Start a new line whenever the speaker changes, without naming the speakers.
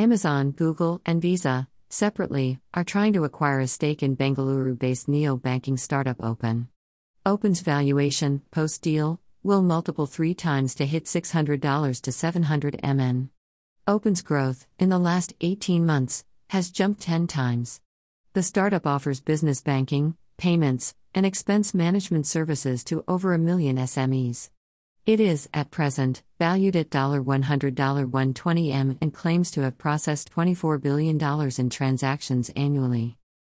Amazon, Google, and Visa, separately, are trying to acquire a stake in Bengaluru based neo banking startup Open. Open's valuation, post deal, will multiple three times to hit $600 to 700 MN. Open's growth, in the last 18 months, has jumped 10 times. The startup offers business banking, payments, and expense management services to over a million SMEs. It is, at present, valued at $100 120M and claims to have processed $24 billion in transactions annually.